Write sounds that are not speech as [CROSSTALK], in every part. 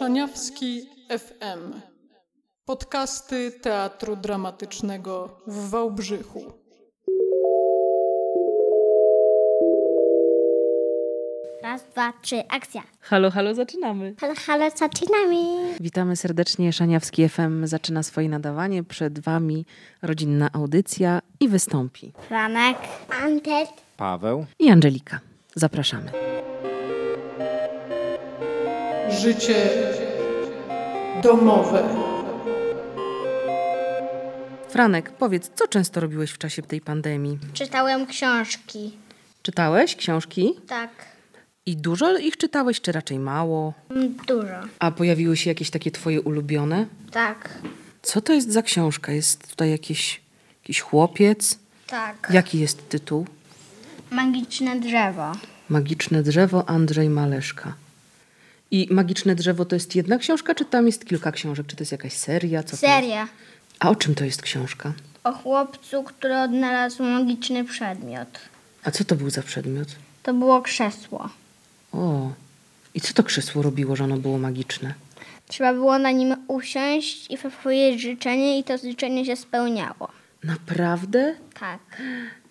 Szaniawski FM. Podcasty Teatru Dramatycznego w Wałbrzychu. Raz, dwa, trzy, akcja. Halo, halo, zaczynamy. Halo, halo, zaczynamy. Witamy serdecznie. Szaniawski FM zaczyna swoje nadawanie. Przed Wami rodzinna audycja i wystąpi. Franek. Antek. Paweł. I Angelika. Zapraszamy. Życie domowe. Franek, powiedz, co często robiłeś w czasie tej pandemii? Czytałem książki. Czytałeś książki? Tak. I dużo ich czytałeś, czy raczej mało? Mm, Dużo. A pojawiły się jakieś takie Twoje ulubione? Tak. Co to jest za książka? Jest tutaj jakiś, jakiś chłopiec? Tak. Jaki jest tytuł? Magiczne drzewo. Magiczne drzewo Andrzej Maleszka. I Magiczne drzewo to jest jedna książka, czy tam jest kilka książek? Czy to jest jakaś seria? Co? Seria. A o czym to jest książka? O chłopcu, który odnalazł magiczny przedmiot. A co to był za przedmiot? To było krzesło. O, i co to krzesło robiło, że ono było magiczne? Trzeba było na nim usiąść i wypowiedzieć życzenie i to życzenie się spełniało. Naprawdę? Tak.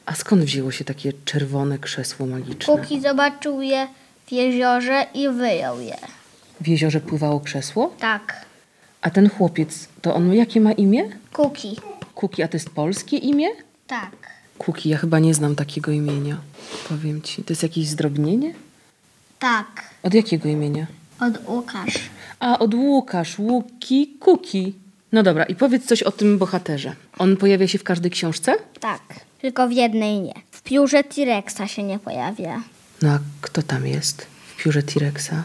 A skąd wzięło się takie czerwone krzesło magiczne? Kuki zobaczył je w jeziorze i wyjął je. W jeziorze pływało krzesło? Tak. A ten chłopiec, to on jakie ma imię? Kuki. Kuki, a to jest polskie imię? Tak. Kuki, ja chyba nie znam takiego imienia. Powiem ci. To jest jakieś zdrobnienie? Tak. Od jakiego imienia? Od Łukasz. A, od Łukasz, Łuki, Kuki. No dobra, i powiedz coś o tym bohaterze. On pojawia się w każdej książce? Tak. Tylko w jednej nie. W piórze T-Rexa się nie pojawia. No a kto tam jest w piórze T-Rexa?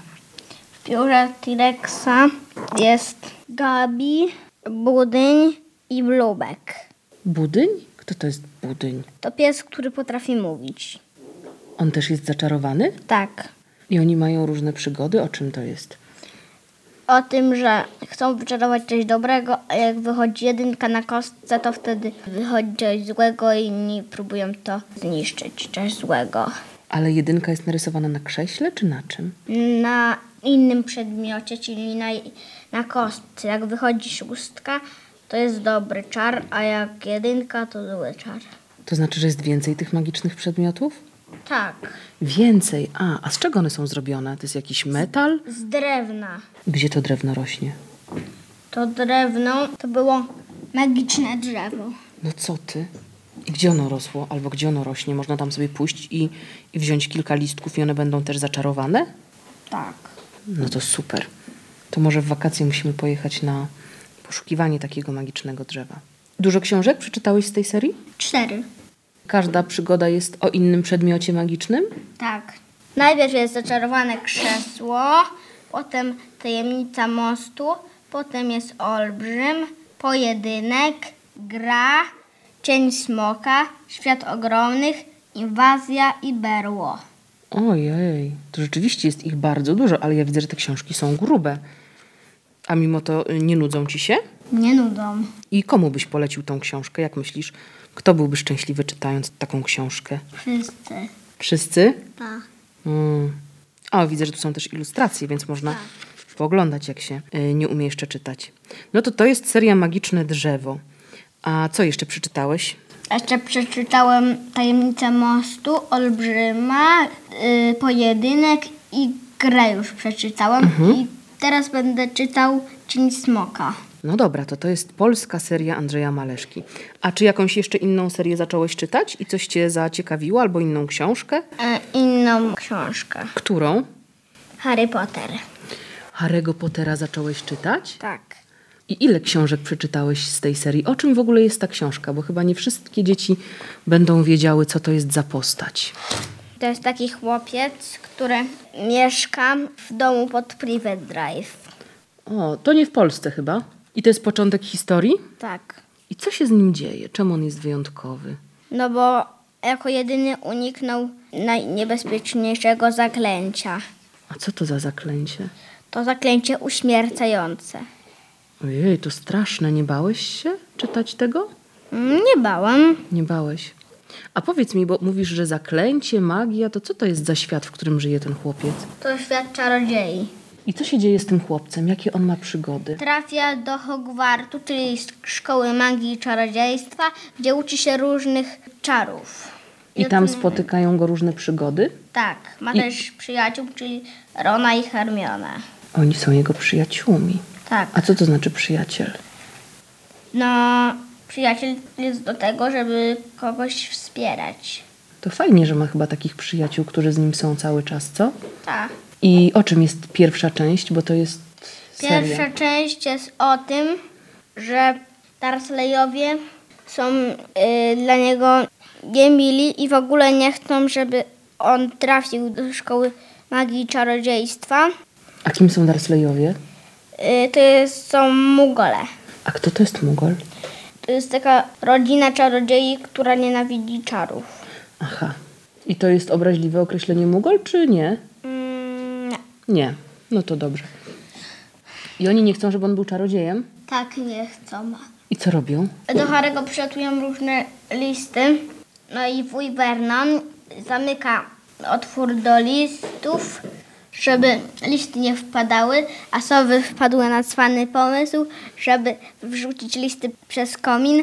W piórze T-Rexa jest Gabi, Budyń i Blubek. Budyń? Kto to jest Budyń? To pies, który potrafi mówić. On też jest zaczarowany? Tak. I oni mają różne przygody? O czym to jest? O tym, że chcą wyczarować coś dobrego, a jak wychodzi jedynka na kostce, to wtedy wychodzi coś złego i inni próbują to zniszczyć, coś złego. Ale jedynka jest narysowana na krześle czy na czym? Na innym przedmiocie, czyli na, na kostce. Jak wychodzi szóstka, to jest dobry czar, a jak jedynka, to zły czar. To znaczy, że jest więcej tych magicznych przedmiotów? Tak, Więcej. A, a z czego one są zrobione? To jest jakiś metal? z drewna. Gdzie to drewno rośnie? To drewno to było magiczne drzewo. No co ty? I gdzie ono rosło? Albo gdzie ono rośnie? Można tam sobie pójść i, i wziąć kilka listków i one będą też zaczarowane? Tak. No to super. To może w wakacje musimy pojechać na poszukiwanie takiego magicznego drzewa. Dużo książek przeczytałeś z tej serii? Cztery. Każda przygoda jest o innym przedmiocie magicznym? Tak. Najpierw jest zaczarowane krzesło, potem tajemnica mostu, potem jest olbrzym, pojedynek, gra, cień smoka, świat ogromnych, inwazja i berło. Ojej, to rzeczywiście jest ich bardzo dużo, ale ja widzę, że te książki są grube. A mimo to y, nie nudzą ci się? Nie nudą. I komu byś polecił tą książkę? Jak myślisz? Kto byłby szczęśliwy czytając taką książkę? Wszyscy. Wszyscy? Tak. Mm. O, widzę, że tu są też ilustracje, więc można pooglądać, jak się y, nie umie jeszcze czytać. No to to jest seria Magiczne Drzewo. A co jeszcze przeczytałeś? Jeszcze przeczytałem Tajemnicę mostu, Olbrzyma, y, Pojedynek i grę już przeczytałem. I teraz będę czytał Cień Smoka. No dobra, to to jest polska seria Andrzeja Maleszki. A czy jakąś jeszcze inną serię zacząłeś czytać i coś cię zaciekawiło, albo inną książkę? E, inną książkę. Którą? Harry Potter. Harry'ego Pottera zacząłeś czytać? Tak. I ile książek przeczytałeś z tej serii? O czym w ogóle jest ta książka? Bo chyba nie wszystkie dzieci będą wiedziały, co to jest za postać. To jest taki chłopiec, który mieszka w domu pod Private Drive. O, to nie w Polsce chyba. I to jest początek historii? Tak. I co się z nim dzieje? Czemu on jest wyjątkowy? No bo jako jedyny uniknął najniebezpieczniejszego zaklęcia. A co to za zaklęcie? To zaklęcie uśmiercające. Ojej, to straszne. Nie bałeś się czytać tego? Mm, Nie bałam. Nie bałeś. A powiedz mi, bo mówisz, że zaklęcie, magia, to co to jest za świat, w którym żyje ten chłopiec? To świat czarodziei. I co się dzieje z tym chłopcem? Jakie on ma przygody? Trafia do Hogwartu, czyli szkoły magii i czarodziejstwa, gdzie uczy się różnych czarów. I tam spotykają go różne przygody? Tak, ma I- też przyjaciół, czyli Rona i Hermione. Oni są jego przyjaciółmi. Tak. A co to znaczy przyjaciel? No, przyjaciel jest do tego, żeby kogoś wspierać. To fajnie, że ma chyba takich przyjaciół, którzy z nim są cały czas, co? Tak. I o czym jest pierwsza część, bo to jest seria. Pierwsza część jest o tym, że Dursleyowie są y, dla niego niemili i w ogóle nie chcą, żeby on trafił do szkoły magii i czarodziejstwa. A kim są Dursleyowie? Y, to jest, są Mugole. A kto to jest Mugol? To jest taka rodzina czarodziei, która nienawidzi czarów. Aha. I to jest obraźliwe określenie Mugol, czy nie? Mm, nie. Nie. No to dobrze. I oni nie chcą, żeby on był czarodziejem? Tak nie chcą. I co robią? Do Harego przylatują różne listy. No i wuj Vernon zamyka otwór do listów, żeby listy nie wpadały, a sowy wpadły na cwany pomysł, żeby wrzucić listy przez komin.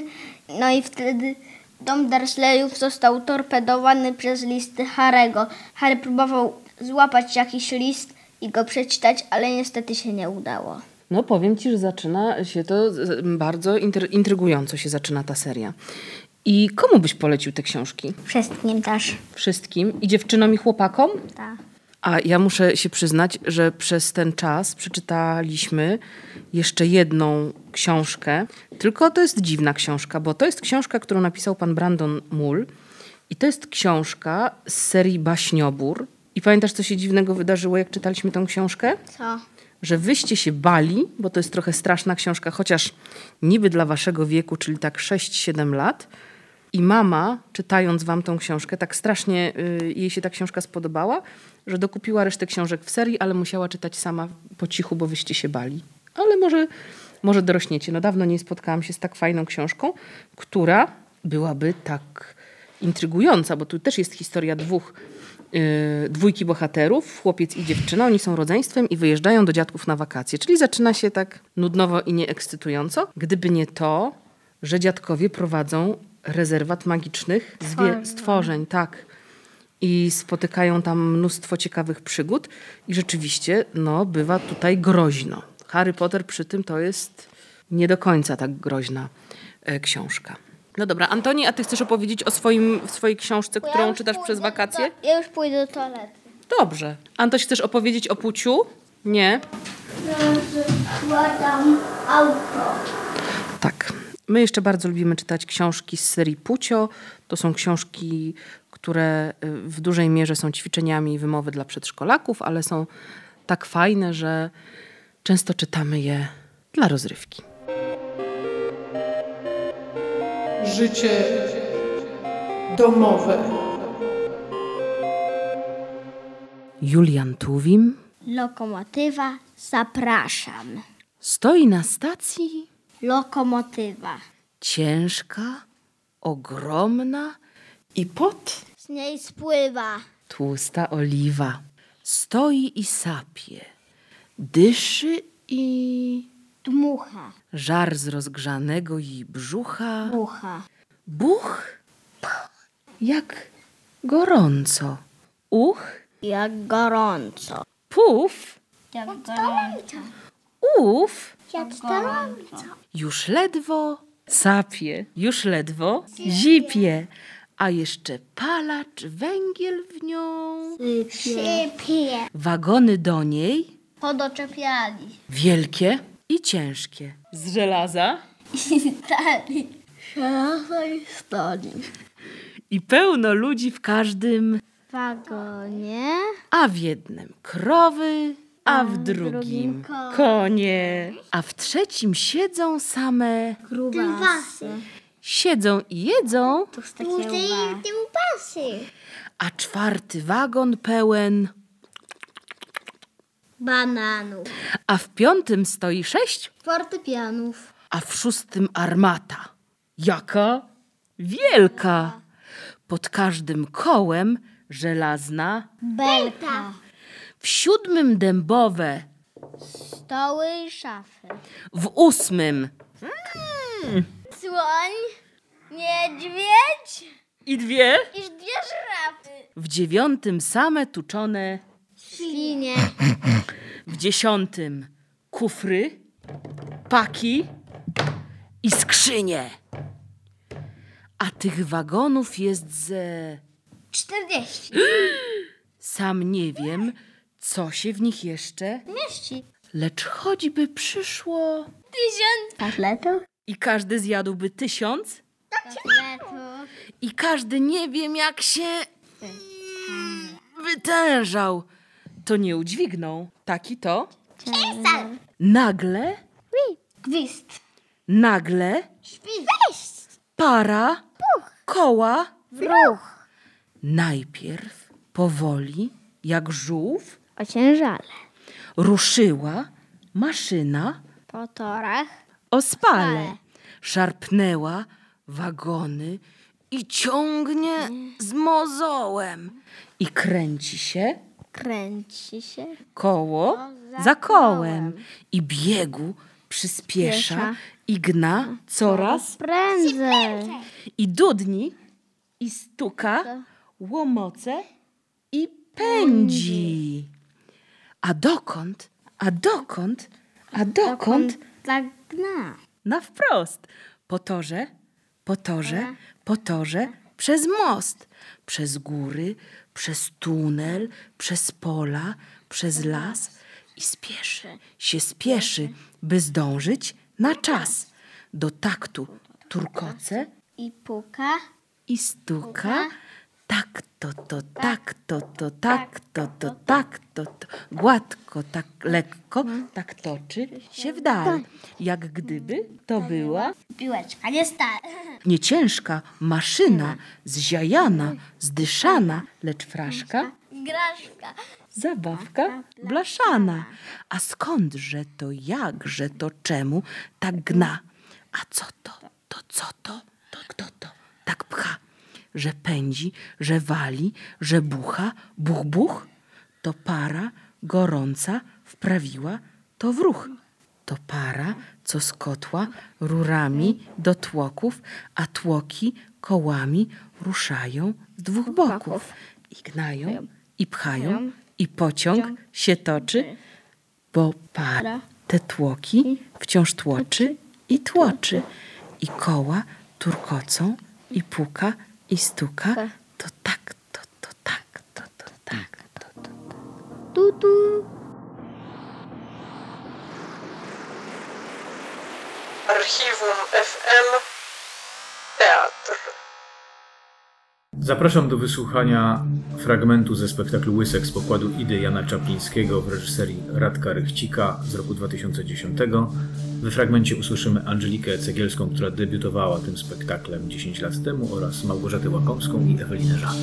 No i wtedy dom Dursleyów został torpedowany przez listy Harego. Harry próbował złapać jakiś list i go przeczytać, ale niestety się nie udało. No powiem Ci, że zaczyna się to bardzo intry- intrygująco się zaczyna ta seria. I komu byś polecił te książki? Wszystkim też. Wszystkim? I dziewczynom i chłopakom? Tak. A ja muszę się przyznać, że przez ten czas przeczytaliśmy jeszcze jedną książkę. Tylko to jest dziwna książka, bo to jest książka, którą napisał pan Brandon Mull. I to jest książka z serii Baśniobór. I pamiętasz, co się dziwnego wydarzyło, jak czytaliśmy tę książkę? Co? że wyście się bali, bo to jest trochę straszna książka, chociaż niby dla waszego wieku, czyli tak 6-7 lat. I mama, czytając wam tą książkę, tak strasznie y, jej się ta książka spodobała, że dokupiła resztę książek w serii, ale musiała czytać sama po cichu, bo wyście się bali. Ale może, może dorośniecie. No dawno nie spotkałam się z tak fajną książką, która byłaby tak intrygująca, bo tu też jest historia dwóch yy, dwójki bohaterów, chłopiec i dziewczyna. Oni są rodzeństwem i wyjeżdżają do dziadków na wakacje. Czyli zaczyna się tak nudnowo i nieekscytująco. Gdyby nie to, że dziadkowie prowadzą rezerwat magicznych zwie- stworzeń. Tak. I spotykają tam mnóstwo ciekawych przygód. I rzeczywiście, no, bywa tutaj groźno. Harry Potter przy tym to jest nie do końca tak groźna e, książka. No dobra, Antoni, a ty chcesz opowiedzieć o swoim, swojej książce, którą czytasz przez wakacje? ja już pójdę do toalety. Dobrze. Antoś, chcesz opowiedzieć o Puciu? Nie? Składam auto. My jeszcze bardzo lubimy czytać książki z serii Pucio. To są książki, które y, w dużej mierze są ćwiczeniami wymowy dla przedszkolaków, ale są tak fajne, że często czytamy je dla rozrywki. Życie domowe. Julian Tuwim Lokomotywa, zapraszam. stoi na stacji Lokomotywa. ciężka, ogromna i pod Z niej spływa. tłusta oliwa. Stoi i sapie, dyszy i Dmucha. żar z rozgrzanego jej brzucha. Bucha. Buch, jak gorąco. Uch, Jak gorąco. puf, Jak gorąco. Jak gorąco. już ledwo sapie, już ledwo zipie, a jeszcze palacz węgiel w nią. Sypie. Wagony do niej Podoczepiali. wielkie i ciężkie. Z żelaza I stali. Żelazo i stali. i pełno ludzi w każdym, wagonie. a w jednym krowy, a w drugim konie. a w trzecim siedzą same, Grubasy. siedzą i jedzą, kiełbasy. a czwarty wagon pełen, Bananów. a w piątym stoi sześć, Fortepianów. a w szóstym armata. Jaka wielka! Pod każdym kołem żelazna, Belka. W siódmym dębowe Stoły i szafy. W ósmym. Słoń, niedźwiedź I dwie. i dwie żyrafy. W dziewiątym same tuczone. Świnie. W dziesiątym kufry, paki i skrzynie. A tych wagonów jest ze... 40. [GASPS] Sam nie wiem, co się w nich jeszcze, Mieści. lecz choćby przyszło Tysiąc. Kotletów? i każdy zjadłby tysiąc Kotletów. i każdy nie wiem, jak się wytężał, to nie udźwignął. Taki to. Nagle, Gwizd. nagle Świst. para koła Wróg. najpierw powoli, jak żółw, Ociężale. ruszyła maszyna Po torach. o spale. Szarpnęła wagony i ciągnie z mozołem. I kręci się Kręci się. koło za za kołem. kołem. I biegu przyspiesza Piesza. i gna coraz Prędzej. i dudni i stuka łomoce i pędzi. A dokąd? A dokąd? A dokąd? Zagna. Na wprost. Po torze, po torze, po torze, przez most, przez góry, przez tunel, przez pola, przez las i spieszy, się spieszy, by zdążyć na czas. Do taktu turkoce I puka. i stuka. Tak to to, tak to to, tak to to, tak to to. Gładko, tak lekko, tak toczy się w dal. Jak gdyby to była Piłeczka. Nie stale. [LAUGHS] nieciężka maszyna, zziajana, zdyszana, lecz fraszka, Graszka. zabawka blaszana. A skądże to, jakże to, czemu tak gna? A co to, to co to, to kto to tak pcha? Że pędzi, że wali, że bucha, buch, buch? To para gorąca wprawiła to w ruch. To para, co z kotła rurami do tłoków, a tłoki kołami ruszają z dwóch boków. I gnają, i pchają, i pociąg się toczy, bo para te tłoki wciąż tłoczy i tłoczy. I koła turkocą, i puka, i stuka. To tak, to, to tak, to, to tak, to, to Tu, tu. Archiwum FM Teatr. Zapraszam do wysłuchania fragmentu ze spektaklu Łysek z pokładu Idy Jana Czaplińskiego w reżyserii Radka Rychcika z roku 2010. We fragmencie usłyszymy Angelikę Cegielską, która debiutowała tym spektaklem 10 lat temu oraz Małgorzatę Łakomską i Ewelinę Żak.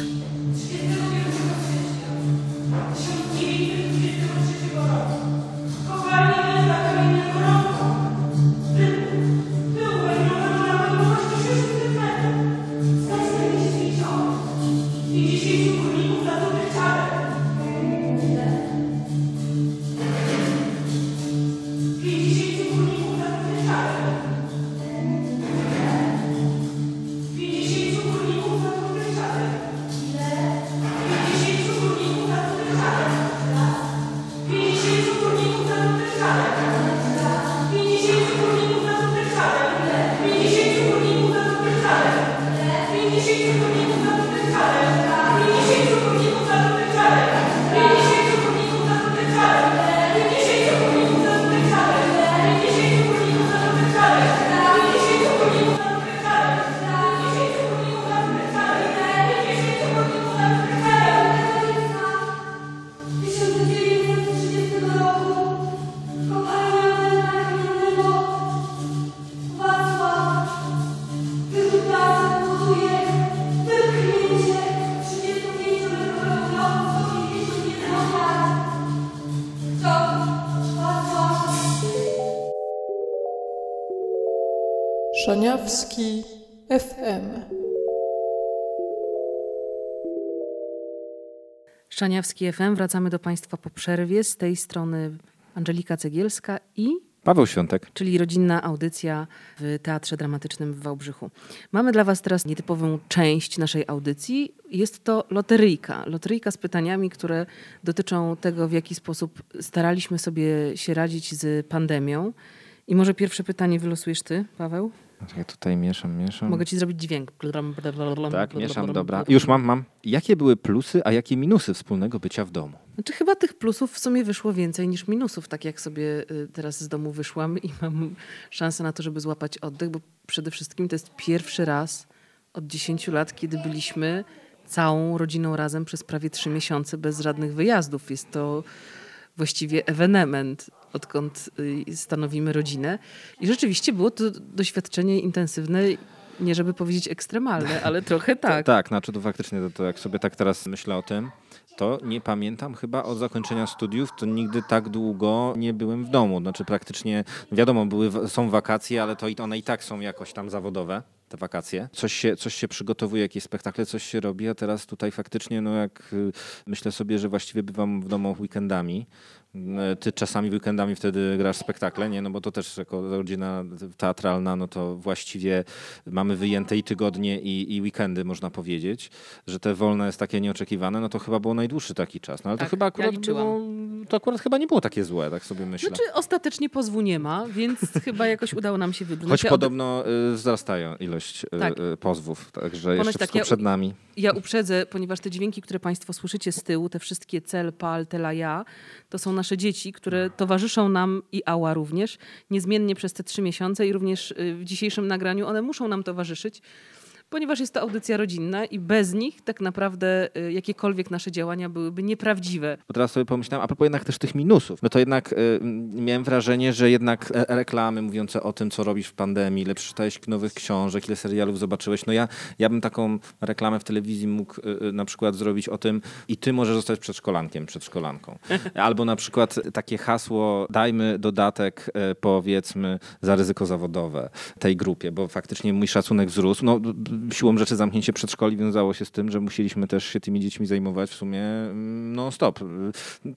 Szaniawski FM. Wracamy do Państwa po przerwie. Z tej strony Angelika Cegielska i Paweł Świątek. czyli rodzinna audycja w Teatrze Dramatycznym w Wałbrzychu. Mamy dla Was teraz nietypową część naszej audycji. Jest to loteryjka. Loteryjka z pytaniami, które dotyczą tego, w jaki sposób staraliśmy sobie się radzić z pandemią. I może pierwsze pytanie wylosujesz Ty, Paweł? Ja tutaj mieszam, mieszam. Mogę Ci zrobić dźwięk. Tak, mieszam, dobra. Już mam, mam. Jakie były plusy, a jakie minusy wspólnego bycia w domu? Znaczy chyba tych plusów w sumie wyszło więcej niż minusów, tak jak sobie y, teraz z domu wyszłam i mam szansę na to, żeby złapać oddech, bo przede wszystkim to jest pierwszy raz od 10 lat, kiedy byliśmy całą rodziną razem przez prawie trzy miesiące bez żadnych wyjazdów. Jest to właściwie ewenement, odkąd y, stanowimy rodzinę. I rzeczywiście było to doświadczenie intensywne, nie żeby powiedzieć ekstremalne, [LAUGHS] ale trochę tak. Tak, znaczy to faktycznie, to, to jak sobie tak teraz myślę o tym, to nie pamiętam chyba od zakończenia studiów, to nigdy tak długo nie byłem w domu. Znaczy praktycznie, wiadomo, były, są wakacje, ale to one i tak są jakoś tam zawodowe. Te wakacje. Coś się, coś się przygotowuje, jakieś spektakle, coś się robi, a teraz tutaj faktycznie, no jak y, myślę sobie, że właściwie bywam w domu weekendami. Y, Ty czasami weekendami wtedy grasz spektakle, nie? No bo to też jako rodzina teatralna, no to właściwie mamy wyjęte i tygodnie, i, i weekendy, można powiedzieć, że te wolne jest takie nieoczekiwane, no to chyba było najdłuższy taki czas. No ale Tak, to chyba ja akurat liczyłam. było, to akurat chyba nie było takie złe, tak sobie myślę. Znaczy ostatecznie pozwu nie ma, więc chyba jakoś udało nam się wybrnąć. Choć Ja podobno y, wzrastają ilość y, Tak. y, pozwów, także Ponoć jeszcze tak, ja- przed nami. Ja uprzedzę, ponieważ te dźwięki, które Państwo słyszycie z tyłu, te wszystkie cel, pal, tela, ja, to są nasze dzieci, które towarzyszą nam i Ała również, niezmiennie przez te trzy miesiące i również y, w dzisiejszym nagraniu one muszą nam towarzyszyć, ponieważ jest to audycja rodzinna i bez nich tak naprawdę y, jakiekolwiek nasze działania byłyby nieprawdziwe. Bo teraz sobie pomyślałem, a propos jednak też tych minusów, no to jednak y, miałem wrażenie, że jednak e- reklamy mówiące o tym, co robisz w pandemii, ile przeczytałeś nowych książek, ile serialów zobaczyłeś, no ja, ja bym taką reklamę w telewizji mógł y, y, na przykład zrobić o tym i ty możesz zostać przedszkolankiem, przedszkolanką. [LAUGHS] Albo na przykład takie hasło, dajmy dodatek, e, powiedzmy, za ryzyko zawodowe tej grupie, bo faktycznie mój szacunek wzrósł. No, siłą rzeczy zamknięcie przedszkoli wiązało się z tym, że musieliśmy też się tymi dziećmi zajmować w sumie mm, no stop.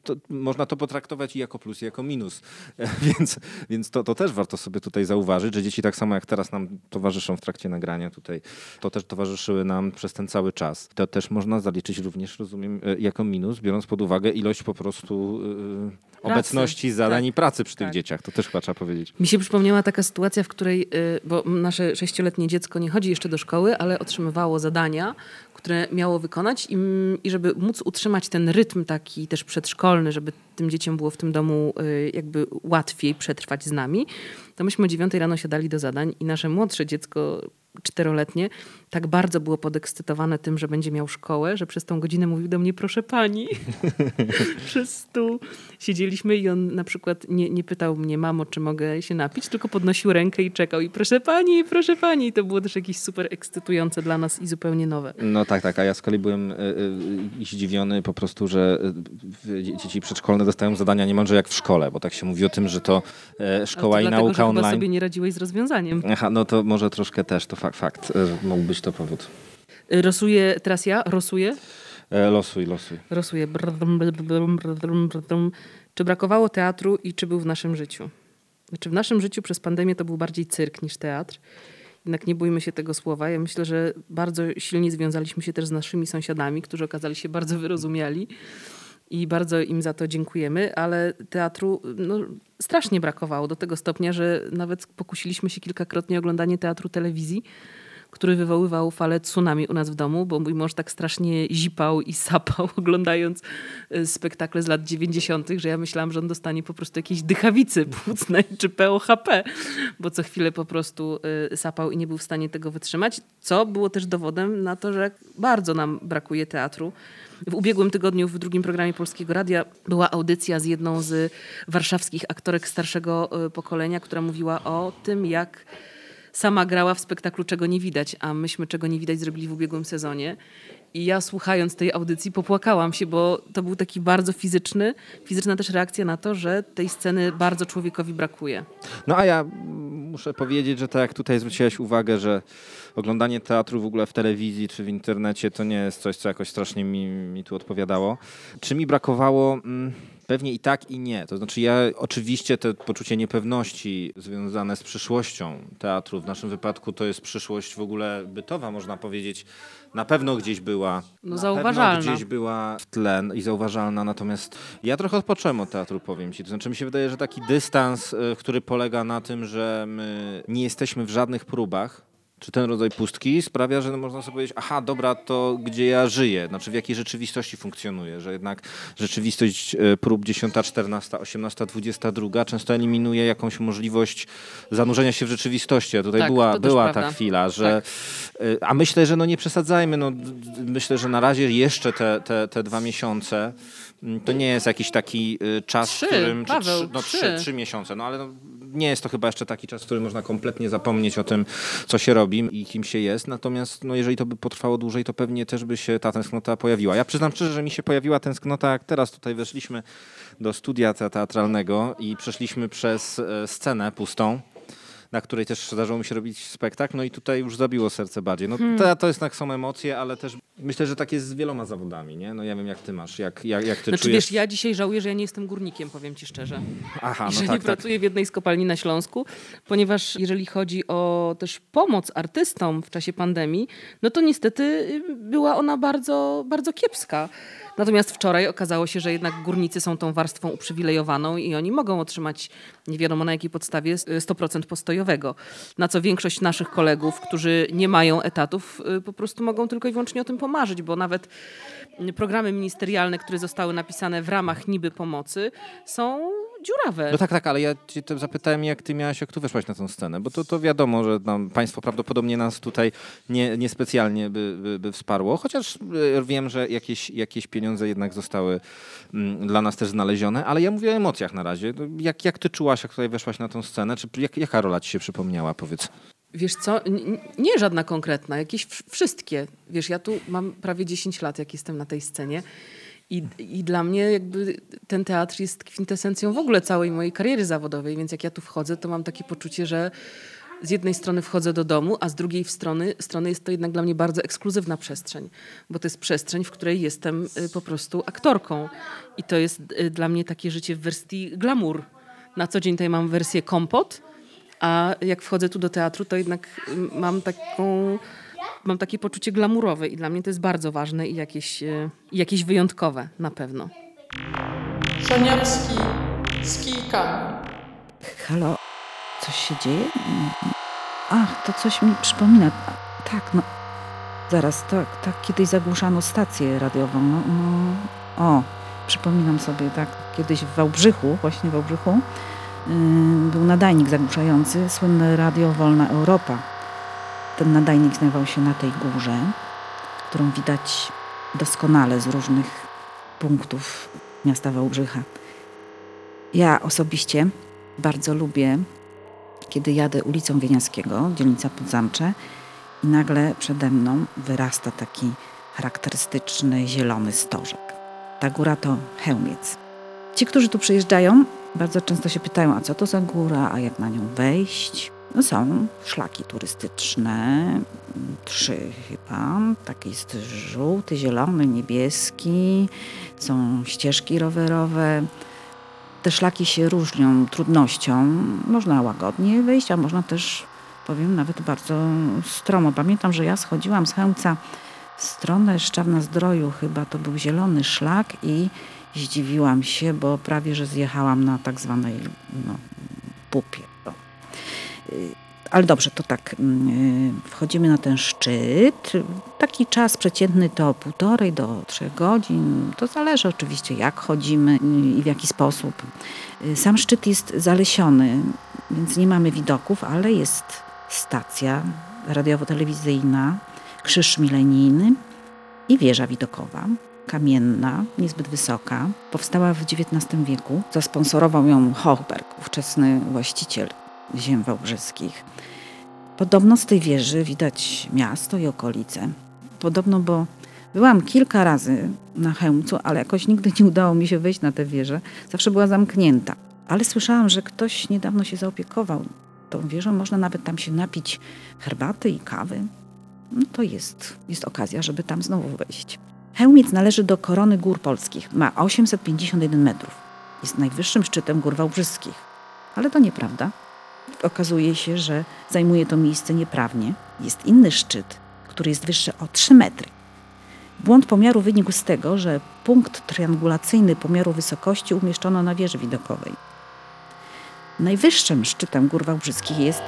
To, można to potraktować i jako plus, i jako minus. [LAUGHS] Więc, więc to, to też warto sobie tutaj zauważyć, że dzieci tak samo jak teraz nam towarzyszą w trakcie nagrania tutaj, to też towarzyszyły nam przez ten cały czas. To też można zaliczyć również, rozumiem, e, jako minus, biorąc pod uwagę ilość po prostu e, obecności, zadań Tak. i pracy przy tych Tak. dzieciach. To też chyba trzeba powiedzieć. Mi się przypomniała taka sytuacja, w której, y, bo nasze sześcioletnie dziecko nie chodzi jeszcze do szkoły, ale otrzymywało zadania, które miało wykonać i, i żeby móc utrzymać ten rytm taki też przedszkolny, żeby tym dzieciom było w tym domu y, jakby łatwiej przetrwać z nami, to myśmy o dziewiątej rano siadali do zadań i nasze młodsze dziecko czteroletnie tak bardzo było podekscytowane tym, że będzie miał szkołę, że przez tą godzinę mówił do mnie, proszę pani, [LAUGHS] przez stół siedzieliśmy i on na przykład nie, nie pytał mnie, mamo, czy mogę się napić, tylko podnosił rękę i czekał i proszę pani, proszę pani. I to było też jakieś super ekscytujące dla nas i zupełnie nowe. No tak, tak, a ja z kolei byłem y, y, zdziwiony po prostu, że y, dzieci przedszkolne dostają zadania niemalże jak w szkole, bo tak się mówi o tym, że to szkoła to i dlatego, nauka że chyba online. sobie nie radziłeś z rozwiązaniem. Aha, no to może troszkę też, to fakt, fakt mógł być to powód. Rosuję, teraz ja, rosuję. E, losuj, losuj. Brdum, brdum, brdum, brdum. Czy brakowało teatru i czy był w naszym życiu? Znaczy w naszym życiu przez pandemię to był bardziej cyrk niż teatr. Jednak nie bójmy się tego słowa. Ja myślę, że bardzo silnie związaliśmy się też z naszymi sąsiadami, którzy okazali się bardzo wyrozumiali i bardzo im za to dziękujemy, ale teatru no, strasznie brakowało do tego stopnia, że nawet pokusiliśmy się kilkakrotnie o oglądanie teatru telewizji, który wywoływał falę tsunami u nas w domu, bo mój mąż tak strasznie zipał i sapał [LAUGHS] oglądając y, spektakle z lat 90., że ja myślałam, że on dostanie po prostu jakiejś dychawicy płucnej czy POHP, bo co chwilę po prostu y, sapał i nie był w stanie tego wytrzymać, co było też dowodem na to, że bardzo nam brakuje teatru. W ubiegłym tygodniu w drugim programie Polskiego Radia była audycja z jedną z warszawskich aktorek starszego y, pokolenia, która mówiła o tym, jak sama grała w spektaklu Czego nie widać, a myśmy Czego nie widać zrobili w ubiegłym sezonie. I ja słuchając tej audycji popłakałam się, bo to był taki bardzo fizyczny, fizyczna też reakcja na to, że tej sceny bardzo człowiekowi brakuje. No a ja muszę powiedzieć, że tak jak tutaj zwróciłeś uwagę, że oglądanie teatru w ogóle w telewizji czy w internecie to nie jest coś, co jakoś strasznie mi, mi tu odpowiadało. Czy mi brakowało mm, Pewnie i tak, i nie. To znaczy, ja oczywiście to poczucie niepewności związane z przyszłością teatru, w naszym wypadku to jest przyszłość w ogóle bytowa, można powiedzieć, na pewno gdzieś była. No, na zauważalna. Pewno gdzieś była w tle i zauważalna, natomiast ja trochę odpocząłem od teatru, powiem ci. To znaczy, mi się wydaje, że taki dystans, y, który polega na tym, że my nie jesteśmy w żadnych próbach, czy ten rodzaj pustki sprawia, że można sobie powiedzieć, aha, dobra, to gdzie ja żyję, znaczy w jakiej rzeczywistości funkcjonuję, że jednak rzeczywistość e, prób 10, 14, 18, 22 często eliminuje jakąś możliwość zanurzenia się w rzeczywistości, a tutaj Tak, była, była ta chwila, że e, a myślę, że no nie przesadzajmy, no myślę, że na razie jeszcze te, te, te dwa miesiące mm, to nie jest jakiś taki y, czas, Trzy, w którym... czy Paweł, trzy, no trzy. trzy, trzy miesiące, no ale no, nie jest to chyba jeszcze taki czas, w którym można kompletnie zapomnieć o tym, co się robi i kim się jest. Natomiast no, jeżeli to by potrwało dłużej, to pewnie też by się ta tęsknota pojawiła. Ja przyznam szczerze, że mi się pojawiła tęsknota, jak teraz tutaj weszliśmy do studia te- teatralnego i przeszliśmy przez e, scenę pustą na której też zdarzyło mi się robić spektakl, no i tutaj już zabiło serce bardziej. No to, to jest tak, są emocje, ale też myślę, że tak jest z wieloma zawodami, nie? No ja wiem, jak ty masz, jak, jak, jak ty Znaczy czujesz... wiesz, ja dzisiaj żałuję, że ja nie jestem górnikiem, powiem ci szczerze. Aha, I no że tak, nie tak. pracuję w jednej z kopalni na Śląsku, ponieważ jeżeli chodzi o też pomoc artystom w czasie pandemii, no to niestety y, była ona bardzo, bardzo kiepska. Natomiast wczoraj okazało się, że jednak górnicy są tą warstwą uprzywilejowaną i oni mogą otrzymać nie wiadomo na jakiej podstawie y, 100% postojowego. Na co większość naszych kolegów, którzy nie mają etatów, y, po prostu mogą tylko i wyłącznie o tym pomarzyć, bo nawet programy ministerialne, które zostały napisane w ramach niby pomocy, są dziurawe. No tak, tak, ale ja cię zapytałem, jak ty miałaś, jak tu weszłaś na tę scenę, bo to, to wiadomo, że tam państwo prawdopodobnie nas tutaj nie, niespecjalnie by, by, by wsparło, chociaż e, wiem, że jakieś, jakieś pieniądze jednak zostały mm, dla nas też znalezione, ale ja mówię o emocjach na razie. No, Jak, jak ty czułaś, jak tutaj weszłaś na tę scenę, czy jak, jaka rola ci się przypomniała, powiedz? Wiesz co, N- n- nie żadna konkretna, jakieś wszystkie. Wiesz, ja tu mam prawie 10 lat, jak jestem na tej scenie. I, I dla mnie jakby ten teatr jest kwintesencją w ogóle całej mojej kariery zawodowej, więc jak ja tu wchodzę, to mam takie poczucie, że z jednej strony wchodzę do domu, a z drugiej strony, strony jest to jednak dla mnie bardzo ekskluzywna przestrzeń, bo to jest przestrzeń, w której jestem y, po prostu aktorką. I to jest y, dla mnie takie życie w wersji glamour. Na co dzień tutaj mam wersję kompot, a jak wchodzę tu do teatru, to jednak y, mam taką, mam takie poczucie glamurowe i dla mnie to jest bardzo ważne i jakieś, i jakieś wyjątkowe na pewno. Szaniarski z kijkami. Halo, coś się dzieje? Ach, to coś mi przypomina. Tak, no. Zaraz, tak, tak, kiedyś zagłuszano stację radiową. No, no. O, przypominam sobie, tak, kiedyś w Wałbrzychu, właśnie w Wałbrzychu, yy, był nadajnik zagłuszający, słynne Radio Wolna Europa. Ten nadajnik znajdował się na tej górze, którą widać doskonale z różnych punktów miasta Wałbrzycha. Ja osobiście bardzo lubię, kiedy jadę ulicą Wieniawskiego, dzielnica Podzamcze i nagle przede mną wyrasta taki charakterystyczny zielony stożek. Ta góra to Chełmiec. Ci, którzy tu przyjeżdżają, bardzo często się pytają, a co to za góra, a jak na nią wejść? No są szlaki turystyczne, trzy chyba. Taki jest żółty, zielony, niebieski. Są ścieżki rowerowe. Te szlaki się różnią trudnością. Można łagodnie wejść, a można też, powiem, nawet bardzo stromo. Pamiętam, że ja schodziłam z Chełmca w stronę Szczawna Zdroju, chyba to był zielony szlak i zdziwiłam się, bo prawie, że zjechałam na tak zwanej no, pupie. Y, Ale dobrze, to tak, mm, wchodzimy na ten szczyt. Taki czas przeciętny to półtorej do trzech godzin. To zależy oczywiście jak chodzimy y, i w jaki sposób. Y, Sam szczyt jest zalesiony, więc nie mamy widoków, ale jest stacja radiowo-telewizyjna, krzyż milenijny i wieża widokowa. Kamienna, niezbyt wysoka. Powstała w XIX wieku. Zasponsorował ją Hochberg, ówczesny właściciel ziem wałbrzyskich. Podobno z tej wieży widać miasto i okolice. Podobno, bo byłam kilka razy na Chełmcu, ale jakoś nigdy nie udało mi się wejść na tę wieżę. Zawsze była zamknięta. Ale słyszałam, że ktoś niedawno się zaopiekował tą wieżą. Można nawet tam się napić herbaty i kawy. No to jest, jest okazja, żeby tam znowu wejść. Chełmiec należy do korony gór polskich. Ma 851 metrów. jest najwyższym szczytem gór wałbrzyskich. Ale to nieprawda. Okazuje się, że zajmuje to miejsce nieprawnie. Jest inny szczyt, który jest wyższy o 3 metry. Błąd pomiaru wynikł z tego, że punkt triangulacyjny pomiaru wysokości umieszczono na wieży widokowej. Najwyższym szczytem gór wałbrzyskich jest...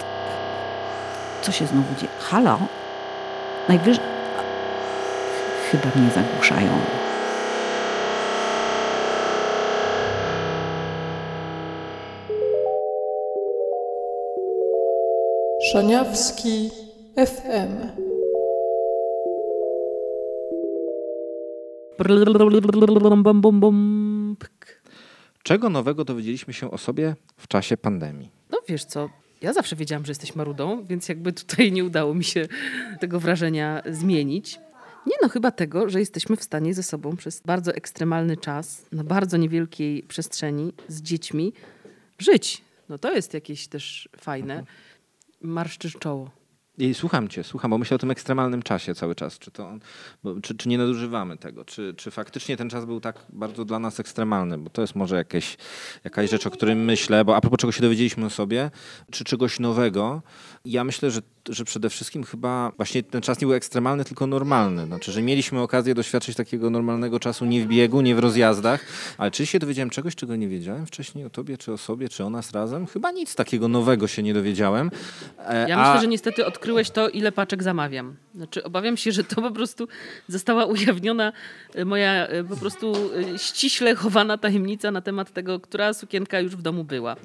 Co się znowu dzieje? Halo? Najwyż... Chyba mnie zagłuszają. Szaniawski FM. Czego nowego dowiedzieliśmy się o sobie w czasie pandemii? No wiesz co, ja zawsze wiedziałam, że jesteś marudą, więc jakby tutaj nie udało mi się tego wrażenia zmienić. Nie no, chyba tego, że jesteśmy w stanie ze sobą przez bardzo ekstremalny czas, na bardzo niewielkiej przestrzeni, z dziećmi żyć. No to jest jakieś też fajne. Marszczysz czoło. I słucham cię, słucham, bo myślę o tym ekstremalnym czasie cały czas. Czy, to, czy, czy nie nadużywamy tego? Czy, czy faktycznie ten czas był tak bardzo dla nas ekstremalny? Bo to jest może jakieś, jakaś rzecz, o którym myślę. Bo a propos czego się dowiedzieliśmy o sobie, czy czegoś nowego. Ja myślę, że, że przede wszystkim chyba właśnie ten czas nie był ekstremalny, tylko normalny. Znaczy, że mieliśmy okazję doświadczyć takiego normalnego czasu nie w biegu, nie w rozjazdach. Ale czy się dowiedziałem czegoś, czego nie wiedziałem wcześniej o tobie, czy o sobie, czy o nas razem? Chyba nic takiego nowego się nie dowiedziałem. E, Ja a- myślę, że niestety odkryłeś to, ile paczek zamawiam. Znaczy, obawiam się, że to po prostu została ujawniona e, moja e, po prostu e, ściśle chowana tajemnica na temat tego, która sukienka już w domu była.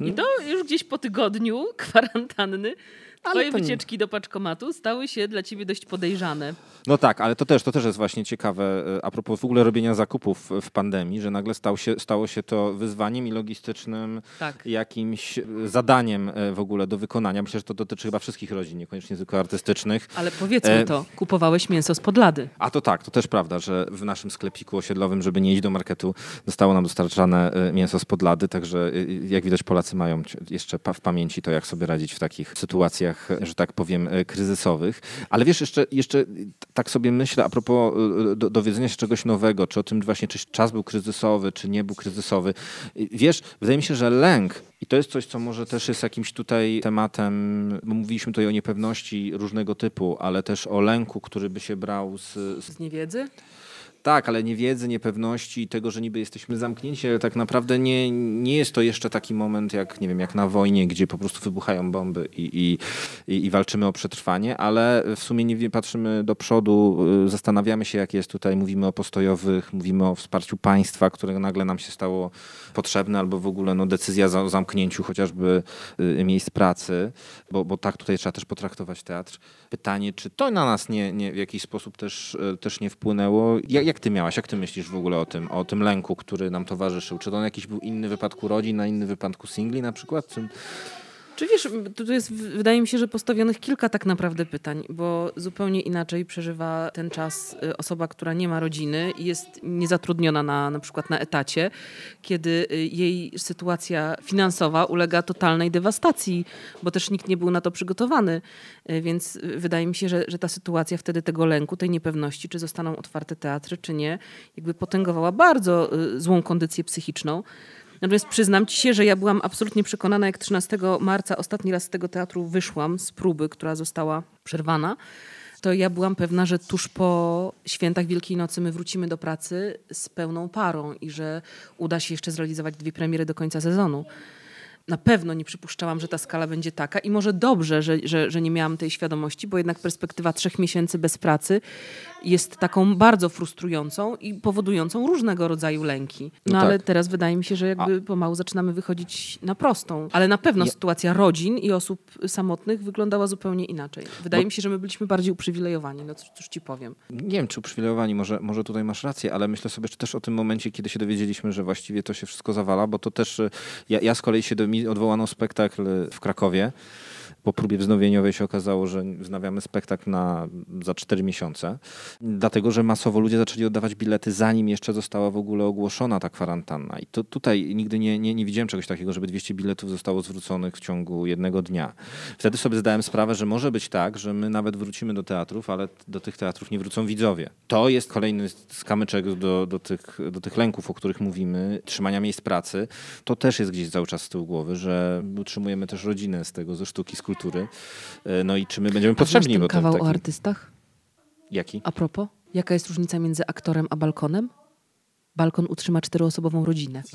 I to już gdzieś po tygodniu kwarantanny twoje nie- wycieczki do paczkomatu stały się dla ciebie dość podejrzane. No tak, ale to też, to też jest właśnie ciekawe e, a propos w ogóle robienia zakupów w pandemii, że nagle stał się, stało się to wyzwaniem i logistycznym Tak. jakimś e, zadaniem e, w ogóle do wykonania. Myślę, że to dotyczy chyba wszystkich rodzin, niekoniecznie tylko artystycznych. Ale powiedzmy to, kupowałeś mięso z podlady. A to tak, to też prawda, że w naszym sklepiku osiedlowym, żeby nie iść do marketu, zostało nam dostarczane mięso z podlady, także jak widać Polacy mają jeszcze w pamięci to, jak sobie radzić w takich sytuacjach, e, że tak powiem, e, kryzysowych. Ale wiesz, jeszcze, jeszcze tak sobie myślę a propos e, do, dowiedzenia się czegoś nowego, czy o tym właśnie, czy czas był kryzysowy, czy nie był kryzysowy. Wiesz, wydaje mi się, że lęk i to jest coś, co może też jest jakimś tutaj tematem, mówiliśmy tutaj o niepewności różnego typu, ale też o lęku, który by się brał z Z niewiedzy? Tak, ale niewiedzy, niepewności i tego, że niby jesteśmy zamknięci, ale tak naprawdę nie, nie jest to jeszcze taki moment jak, nie wiem, jak na wojnie, gdzie po prostu wybuchają bomby i, i, i, walczymy o przetrwanie, ale w sumie nie patrzymy do przodu, y, zastanawiamy się, jak jest tutaj, mówimy o postojowych, mówimy o wsparciu państwa, które nagle nam się stało potrzebne, albo w ogóle no, decyzja o zamknięciu chociażby y, miejsc pracy, bo, bo tak tutaj trzeba też potraktować teatr. Pytanie, czy to na nas nie, nie w jakiś sposób też, y, też nie wpłynęło? Jak, jak ty miałaś, jak ty myślisz w ogóle o tym, o tym lęku, który nam towarzyszył? Czy to on jakiś był inny wypadku rodzin, a inny wypadku singli na przykład? Czy... Czy wiesz, tu jest, wydaje mi się, że postawionych kilka tak naprawdę pytań, bo zupełnie inaczej przeżywa ten czas y, osoba, która nie ma rodziny i jest niezatrudniona na, na przykład na etacie, kiedy y, jej sytuacja finansowa ulega totalnej dewastacji, bo też nikt nie był na to przygotowany. Y, Więc wydaje mi się, że, że ta sytuacja wtedy tego lęku, tej niepewności, czy zostaną otwarte teatry, czy nie, jakby potęgowała bardzo złą kondycję psychiczną. Natomiast przyznam ci się, że ja byłam absolutnie przekonana, jak 13 marca ostatni raz z tego teatru wyszłam z próby, która została przerwana, to ja byłam pewna, że tuż po świętach Wielkiej Nocy my wrócimy do pracy z pełną parą i że uda się jeszcze zrealizować dwie premiery do końca sezonu. Na pewno nie przypuszczałam, że ta skala będzie taka i może dobrze, że, że, że nie miałam tej świadomości, bo jednak perspektywa trzech miesięcy bez pracy jest taką bardzo frustrującą i powodującą różnego rodzaju lęki. No, No ale tak. teraz wydaje mi się, że jakby pomału zaczynamy wychodzić na prostą. Ale na pewno Ja- sytuacja rodzin i osób samotnych wyglądała zupełnie inaczej. Wydaje Bo- mi się, że my byliśmy bardziej uprzywilejowani, no cóż, ci powiem. Nie wiem, czy uprzywilejowani, może, może tutaj masz rację, ale myślę sobie że też o tym momencie, kiedy się dowiedzieliśmy, że właściwie to się wszystko zawala, bo to też, y, ja, ja z kolei się do, mi odwołano spektakl w Krakowie. Po próbie wznowieniowej się okazało, że wznawiamy spektakl na, za 4 miesiące, dlatego że masowo ludzie zaczęli oddawać bilety, zanim jeszcze została w ogóle ogłoszona ta kwarantanna. I to tutaj nigdy nie, nie, nie widziałem czegoś takiego, żeby 200 biletów zostało zwróconych w ciągu jednego dnia. Wtedy sobie zdałem sprawę, że może być tak, że my nawet wrócimy do teatrów, ale do tych teatrów nie wrócą widzowie. To jest kolejny skamyczek do, do, tych, do tych lęków, o których mówimy, trzymania miejsc pracy. To też jest gdzieś cały czas z tyłu głowy, że utrzymujemy też rodzinę z tego, ze sztuki, z kultury. E, No i czy my będziemy A potrzebni? bo kawał taki- o artystach? Jaki? A propos, jaka jest różnica między aktorem a balkonem? Balkon utrzyma czteroosobową rodzinę. [LAUGHS]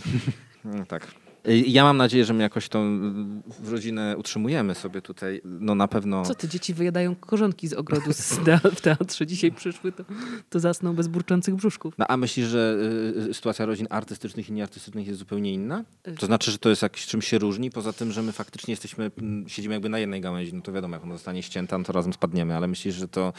No, tak. Y, Ja mam nadzieję, że my jakoś tą y, rodzinę utrzymujemy sobie tutaj. No na pewno. Co ty, dzieci wyjadają korzonki z ogrodu z tea- w teatrze. Dzisiaj przyszły, to, to zasną bez burczących brzuszków. No, a myślisz, że y, y, sytuacja rodzin artystycznych i nieartystycznych jest zupełnie inna? To znaczy, że to jest jakś czym się różni, poza tym, że my faktycznie jesteśmy, siedzimy jakby na jednej gałęzi, no to wiadomo, jak ona zostanie ścięta, no to razem spadniemy, ale myślisz, że to,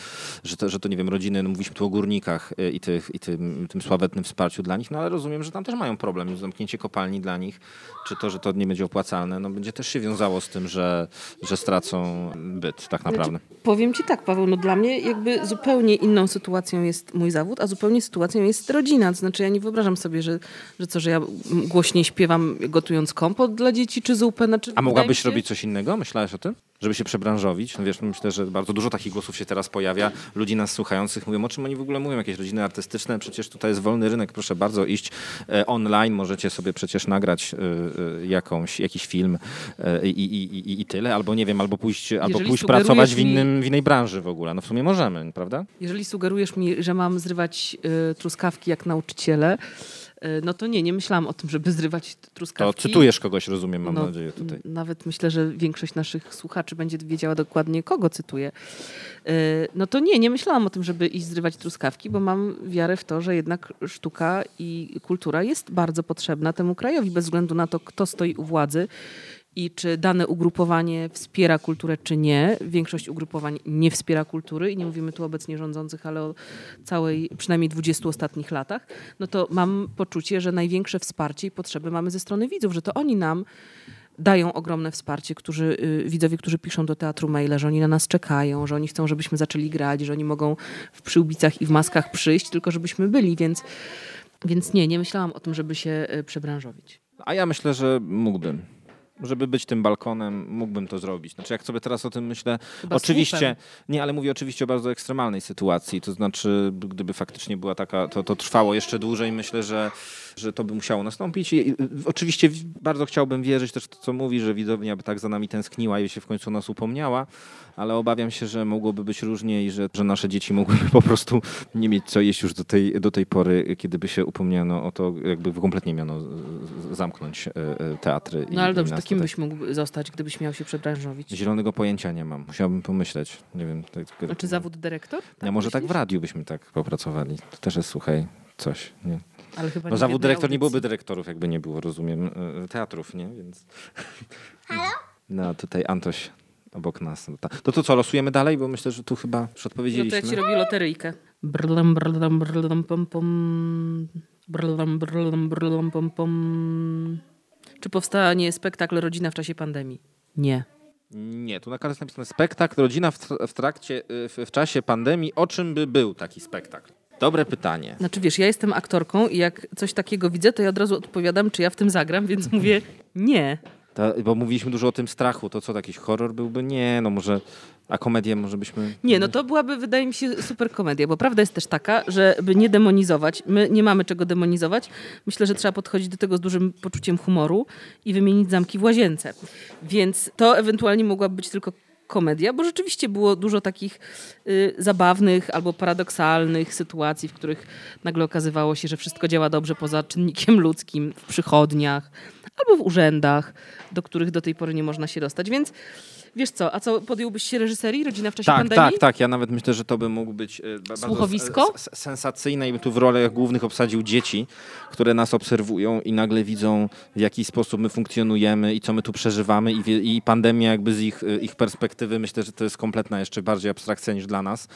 że to, że to nie wiem, rodziny, no mówiliśmy tu o górnikach y, i, tych, i tym, tym sławetnym wsparciu dla nich, no ale rozumiem, że tam też mają problem, zamknięcie kopalni dla nich, czy to, że to nie będzie opłacalne, no będzie też się wiązało z tym, że, że stracą byt tak naprawdę. Powiem ci tak, Paweł, no dla mnie jakby zupełnie inną sytuacją jest mój zawód, a zupełnie sytuacją jest rodzina. To znaczy ja nie wyobrażam sobie, że, że co, że ja głośniej śpiewam gotując kompot dla dzieci czy zupę. Znaczy, A mogłabyś się- robić coś innego? Myślałeś o tym? Żeby się przebranżowić? No wiesz, myślę, że bardzo dużo takich głosów się teraz pojawia. Ludzi nas słuchających mówią, o czym oni w ogóle mówią, jakieś rodziny artystyczne. Przecież tutaj jest wolny rynek, proszę bardzo iść e, online. Możecie sobie przecież nagrać e, e, jakąś, jakiś film i, i, i, i tyle. Albo nie wiem, albo pójść, albo pójść pracować w, innym, w innej branży w ogóle. No w sumie możemy, prawda? Jeżeli sugerujesz mi, że mam zrywać y, truskawki jak nauczyciele, no to nie, nie myślałam o tym, żeby zrywać t- To truskawki. cytujesz kogoś, rozumiem, mam No, nadzieję tutaj. Nawet myślę, że większość naszych słuchaczy będzie wiedziała dokładnie, kogo cytuję. Y, No to nie, nie myślałam o tym, żeby iść zrywać truskawki, bo mam wiarę w to, że jednak sztuka i kultura jest bardzo potrzebna temu krajowi, bez względu na to, kto stoi u władzy i czy dane ugrupowanie wspiera kulturę, czy nie. Większość ugrupowań nie wspiera kultury i nie mówimy tu obecnie rządzących, ale o całej, przynajmniej 20 ostatnich latach. No to mam poczucie, że największe wsparcie i potrzeby mamy ze strony widzów, że to oni nam dają ogromne wsparcie, którzy, y, widzowie, którzy piszą do teatru maile, że oni na nas czekają, że oni chcą, żebyśmy zaczęli grać, że oni mogą w przyłbicach i w maskach przyjść, tylko żebyśmy byli, więc, więc nie, nie myślałam o tym, żeby się y, przebranżowić. A ja myślę, że mógłbym. Żeby być tym balkonem, mógłbym to zrobić. Znaczy, jak sobie teraz o tym myślę, Chyba oczywiście, nie, ale mówię oczywiście o bardzo ekstremalnej sytuacji. To znaczy, gdyby faktycznie była taka, to, to trwało jeszcze dłużej, myślę, że, że to by musiało nastąpić. I, i, oczywiście bardzo chciałbym wierzyć też w to, co mówi, że widownia by tak za nami tęskniła i się w końcu o nas upomniała, ale obawiam się, że mogłoby być różnie i że, że nasze dzieci mogłyby po prostu nie mieć co jeść już do tej, do tej pory, kiedy by się upomniano o to, jakby kompletnie miano zamknąć e, e, teatry. No ale dobrze, to kim tutaj. byś mógł zostać, gdybyś miał się przebranżowić? Zielonego pojęcia nie mam. Musiałbym pomyśleć. Nie wiem. Tak, Znaczy zawód dyrektor? ja może tak w myślisz? radiu byśmy tak popracowali. To też jest, słuchaj, coś. Nie? Ale chyba No nie zawód dyrektor nie audycji. byłoby dyrektorów, jakby nie było, rozumiem, e, teatrów, nie? Więc... Halo? No tutaj Antoś obok nas. No To to co, losujemy dalej? Bo myślę, że tu chyba już No to odpowiedzieliśmy. ja ci robię loteryjkę. Brlam, brlam, brlam, pom, pom. Brlam, brlam, brlam, pom, pom. Czy powstanie spektakl Rodzina w czasie pandemii? Nie. Nie, tu na kartce jest napisane spektakl Rodzina w, tr- w trakcie, y, w, w czasie pandemii. O czym by był taki spektakl? Dobre pytanie. Znaczy wiesz, ja jestem aktorką i jak coś takiego widzę, to ja od razu odpowiadam, czy ja w tym zagram, więc [LAUGHS] mówię nie. Bo mówiliśmy dużo o tym strachu. To co, jakiś horror byłby? Nie, no może... A komedię może byśmy... Nie, no to byłaby, wydaje mi się, super komedia, bo prawda jest też taka, że by nie demonizować, my nie mamy czego demonizować. Myślę, że trzeba podchodzić do tego z dużym poczuciem humoru i wymienić zamki w łazience. Więc to ewentualnie mogłaby być tylko komedia, bo rzeczywiście było dużo takich y, zabawnych albo paradoksalnych sytuacji, w których nagle okazywało się, że wszystko działa dobrze poza czynnikiem ludzkim w przychodniach albo w urzędach, do których do tej pory nie można się dostać. Więc wiesz co, a co podjąłbyś się reżyserii Rodzina w czasie Tak, pandemii? tak, tak. Ja nawet myślę, że to by mógł być e, Słuchowisko? sensacyjne i by tu w rolach głównych obsadził dzieci, które nas obserwują i nagle widzą, w jaki sposób my funkcjonujemy i co my tu przeżywamy i, i pandemia jakby z ich, e, ich perspektywy myślę, że to jest kompletna jeszcze bardziej abstrakcja niż dla nas.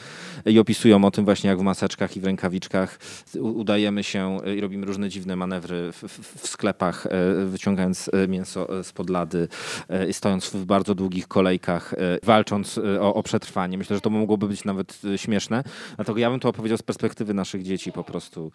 I opisują o tym właśnie, jak w maseczkach i w rękawiczkach udajemy się i robimy różne dziwne manewry w, w, w sklepach, e, wyciągając e, mięso e, spod lady, e, i stojąc w bardzo długich kolejkach, e, walcząc e, o, o przetrwanie. Myślę, że to mogłoby być nawet e, śmieszne. Dlatego ja bym to opowiedział z perspektywy naszych dzieci po prostu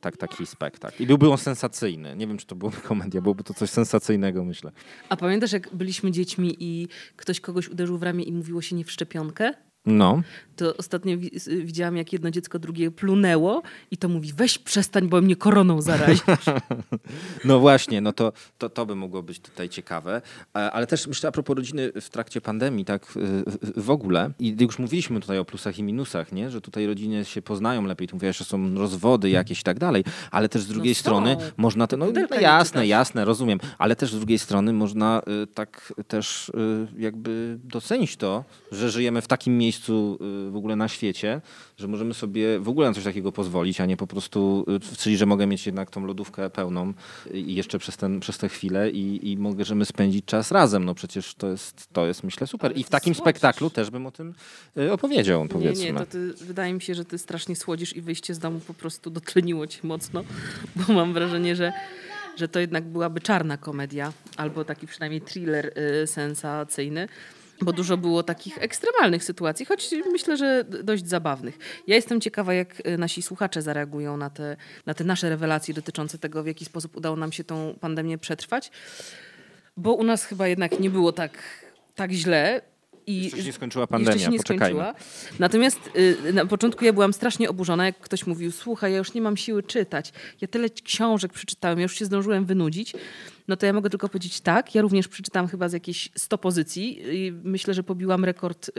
tak, taki spektakl. I byłby on sensacyjny. Nie wiem, czy to byłoby komedia, byłoby to coś sensacyjnego, myślę. A pamiętasz, jak byliśmy dziećmi i ktoś kogoś uderzył w ramię i mówiło się nie w szczepionkę? No. To ostatnio widziałam, jak jedno dziecko drugie plunęło i to mówi, weź przestań, bo mnie koroną zarazi. [LAUGHS] No właśnie, no to, to, to by mogło być tutaj ciekawe. E, Ale też myślę a propos rodziny w trakcie pandemii, tak y, w ogóle. I już mówiliśmy tutaj o plusach i minusach, nie? że tutaj rodziny się poznają lepiej. Tu mówiłaś, że są rozwody jakieś i tak dalej, ale też z drugiej są. strony można... Te, no, no jasne, jasne, rozumiem. Ale też z drugiej strony można y, tak też jakby docenić to, że żyjemy w takim miejscu y, w ogóle na świecie, że możemy sobie w ogóle na coś takiego pozwolić, a nie po prostu, y, czyli że mogę mieć jednak tą lodówkę pełną i jeszcze przez, ten, przez tę chwilę i, i możemy spędzić czas razem. No przecież to jest, to jest myślę super. I w takim spektaklu też bym o tym y, opowiedział, Nie, powiedzmy. nie, to ty, wydaje mi się, że ty strasznie słodzisz i wyjście z domu po prostu dotleniło cię mocno, bo mam wrażenie, że, że to jednak byłaby czarna komedia, albo taki przynajmniej thriller y, sensacyjny. Bo dużo było takich ekstremalnych sytuacji, choć myślę, że dość zabawnych. Ja jestem ciekawa, jak y, nasi słuchacze zareagują na te, na te nasze rewelacje dotyczące tego, w jaki sposób udało nam się tą pandemię przetrwać. Bo u nas chyba jednak nie było tak, tak źle. I Jeszcze się nie skończyła jeszcze pandemia, się nie poczekajmy. skończyła. Natomiast y, na początku ja byłam strasznie oburzona, jak ktoś mówił, słuchaj, ja już nie mam siły czytać. Ja tyle książek przeczytałem, ja już się zdążyłem wynudzić. No to ja mogę tylko powiedzieć tak, ja również przeczytałam chyba z jakieś 100 pozycji i myślę, że pobiłam rekord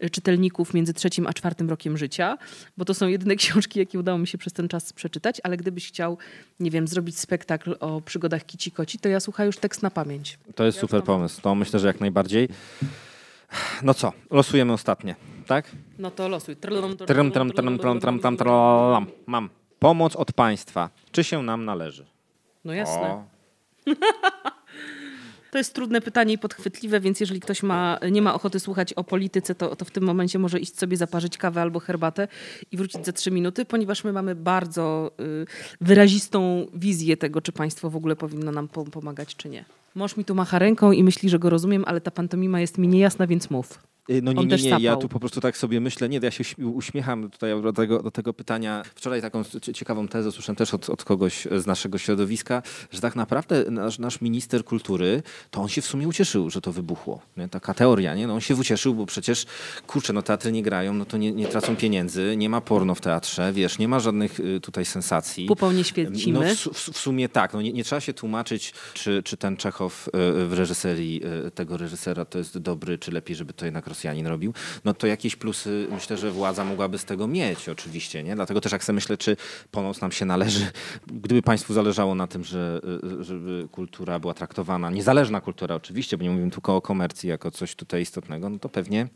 y, czytelników między trzecim a czwartym rokiem życia, bo to są jedyne [LAUGHS] książki, jakie udało mi się przez ten czas przeczytać, ale gdybyś chciał, nie wiem, zrobić spektakl o przygodach Kici Koci, to ja słuchaj już tekst na pamięć. To jest super pomysł. To myślę, że jak najbardziej. No co, losujemy ostatnie, tak? No to losuj. Trym, trym, trym, trym, trym, trym, trym. Mam. Pomoc od państwa. Czy się nam należy? No jasne. [LAUGHS] To jest trudne pytanie i podchwytliwe, więc jeżeli ktoś ma, nie ma ochoty słuchać o polityce, to, to w tym momencie może iść sobie zaparzyć kawę albo herbatę i wrócić za trzy minuty, ponieważ my mamy bardzo y, wyrazistą wizję tego, czy państwo w ogóle powinno nam pom- pomagać, czy nie. Mąż mi tu macha ręką i myśli, że go rozumiem, ale ta pantomima jest mi niejasna, więc mów. Y, No nie, nie, nie, ja tu po prostu tak sobie myślę, nie, ja się uśm- uśmiecham tutaj do tego, do tego pytania. Wczoraj taką cie- ciekawą tezę słyszałem też od, od kogoś z naszego środowiska, że tak naprawdę nasz, nasz minister kultury, to on się w sumie ucieszył, że to wybuchło. Nie? Taka teoria, nie? No on się ucieszył, bo przecież, kurczę, no teatry nie grają, no to nie, nie tracą pieniędzy, nie ma porno w teatrze, wiesz, nie ma żadnych y, tutaj sensacji. Pupą nie świecimy. No w, w, w sumie tak. No nie, nie trzeba się tłumaczyć, czy, czy ten Czechow y, w reżyserii tego reżysera to jest dobry, czy lepiej, żeby to jednak Rosjanin robił. No to jakieś plusy myślę, że władza mogłaby z tego mieć oczywiście. Nie? Dlatego też jak sobie myślę, czy pomoc nam się należy. Gdyby państwu zależało na tym, że, y, żeby kultura była traktowana, niezależna kultura oczywiście, bo nie mówimy tylko o komercji jako coś tutaj istotnego, no to pewnie,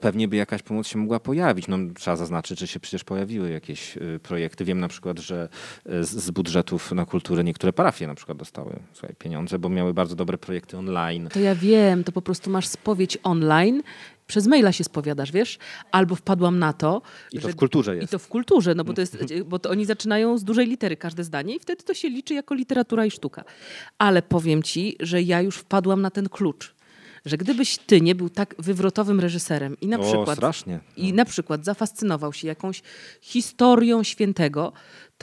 pewnie by jakaś pomoc się mogła pojawić. No, trzeba zaznaczyć, że się przecież pojawiły jakieś y, projekty. Wiem na przykład, że y, z, budżetów na kulturę niektóre parafie na przykład dostały słuchaj, pieniądze, bo miały bardzo dobre projekty online. To ja wiem, to po prostu masz spowiedź online, przez maila się spowiadasz, wiesz? Albo wpadłam na to. I to że- w kulturze I jest. to w kulturze, no bo to jest, bo to oni zaczynają z dużej litery każde zdanie i wtedy to się liczy jako literatura i sztuka. Ale powiem ci, że ja już wpadłam na ten klucz. Że gdybyś ty nie był tak wywrotowym reżyserem i na O, przykład strasznie. i na przykład zafascynował się jakąś historią świętego,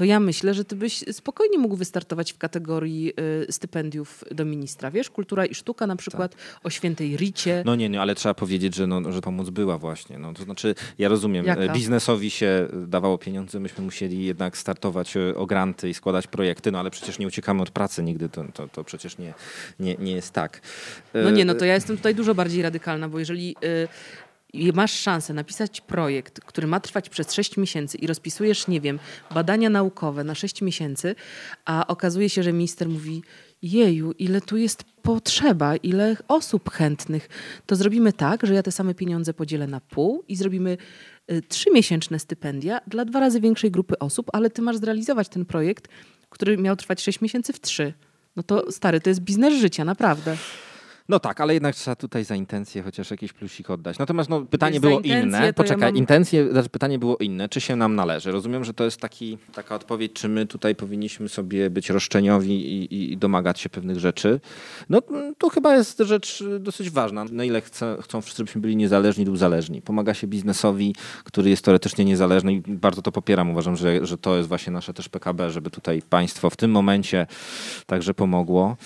to ja myślę, że ty byś spokojnie mógł wystartować w kategorii y, stypendiów do ministra. Wiesz, kultura i sztuka na przykład o świętej Ricie. No nie, nie, ale trzeba powiedzieć, że, no, że pomoc była właśnie. No, to znaczy, ja rozumiem, Jaka? e, biznesowi się dawało pieniądze, myśmy musieli jednak startować e, o granty i składać projekty, no ale przecież nie uciekamy od pracy nigdy, to, to, to przecież nie, nie, nie jest tak. E, No nie, no to ja jestem tutaj dużo bardziej radykalna, bo jeżeli y, masz szansę napisać projekt, który ma trwać przez 6 miesięcy i rozpisujesz, nie wiem, badania naukowe na 6 miesięcy, a okazuje się, że minister mówi jeju, ile tu jest potrzeba, ile osób chętnych, to zrobimy tak, że ja te same pieniądze podzielę na pół i zrobimy y, trzymiesięczne stypendia dla dwa razy większej grupy osób, ale ty masz zrealizować ten projekt, który miał trwać 6 miesięcy w trzy. No to stary, to jest biznes życia, naprawdę. No tak, ale jednak trzeba tutaj za intencje chociaż jakiś plusik oddać. Natomiast no, pytanie było inne. to ja Poczekaj, mam- intencje, znaczy pytanie było inne. Czy się nam należy? Rozumiem, że to jest taki, taka odpowiedź, czy my tutaj powinniśmy sobie być roszczeniowi i, i, domagać się pewnych rzeczy. No to chyba jest rzecz dosyć ważna. Na ile chcą wszyscy, żebyśmy byli niezależni lub zależni. Pomaga się biznesowi, który jest teoretycznie niezależny i bardzo to popieram. Uważam, że, że to jest właśnie nasze też PKB, żeby tutaj państwo w tym momencie także pomogło.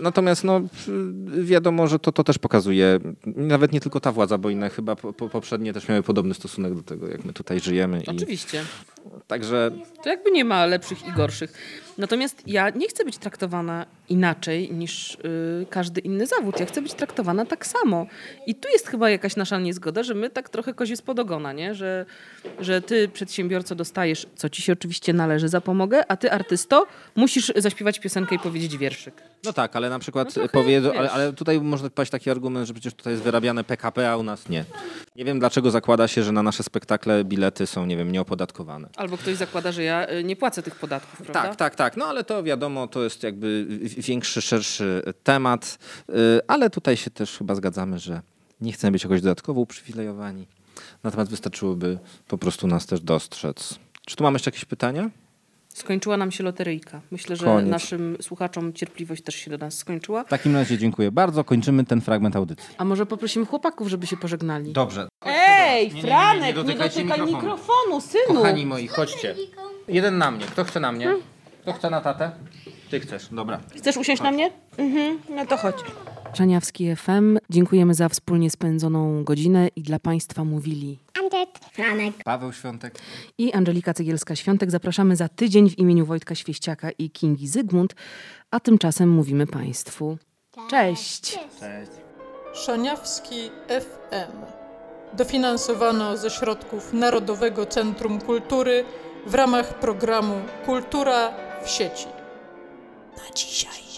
Natomiast no, wiadomo, że to, to też pokazuje, nawet nie tylko ta władza, bo inne chyba po, po, poprzednie też miały podobny stosunek do tego, jak my tutaj żyjemy. I, Oczywiście. także To jakby nie ma lepszych i gorszych. Natomiast ja nie chcę być traktowana inaczej niż y, każdy inny zawód. Ja chcę być traktowana tak samo. I tu jest chyba jakaś nasza niezgoda, że my tak trochę kozie spod ogona, nie? Że, że ty, przedsiębiorco, dostajesz, co ci się oczywiście należy za pomogę, a ty, artysto, musisz zaśpiewać piosenkę i powiedzieć wierszyk. No tak, ale na przykład No powiedzą, ale, ale tutaj można paść taki argument, że przecież tutaj jest wyrabiane PKP, a u nas nie. Nie wiem dlaczego zakłada się, że na nasze spektakle bilety są, nie wiem, nieopodatkowane. Albo ktoś zakłada, że ja y, nie płacę tych podatków, prawda? Tak, tak, tak. No ale to wiadomo, to jest jakby większy, szerszy temat, y, ale tutaj się też chyba zgadzamy, że nie chcemy być jakoś dodatkowo uprzywilejowani. Natomiast wystarczyłoby po prostu nas też dostrzec. Czy tu mamy jeszcze jakieś pytania? Skończyła nam się loteryjka. Myślę, że Koniec. naszym słuchaczom cierpliwość też się do nas skończyła. W takim razie dziękuję bardzo. Kończymy ten fragment audycji. A może poprosimy chłopaków, żeby się pożegnali? Dobrze. Ej, Nie, nie, nie, nie, Franek, nie dotykaj mikrofonu. mikrofonu, synu. Kochani moi, chodźcie. Jeden na mnie. Kto chce na mnie? Kto chce na tatę? Ty chcesz, dobra. Chcesz usiąść na mnie? Mhm, no to chodź. Czaniawski FM, dziękujemy za wspólnie spędzoną godzinę i dla Państwa mówili Franek. Paweł Świątek. i Angelika Cegielska-Świątek. Zapraszamy za tydzień w imieniu Wojtka Świeściaka i Kingi Zygmunt, a tymczasem mówimy Państwu cześć. Szaniawski FM. Dofinansowano ze środków Narodowego Centrum Kultury w ramach programu Kultura w sieci. Na dzisiaj.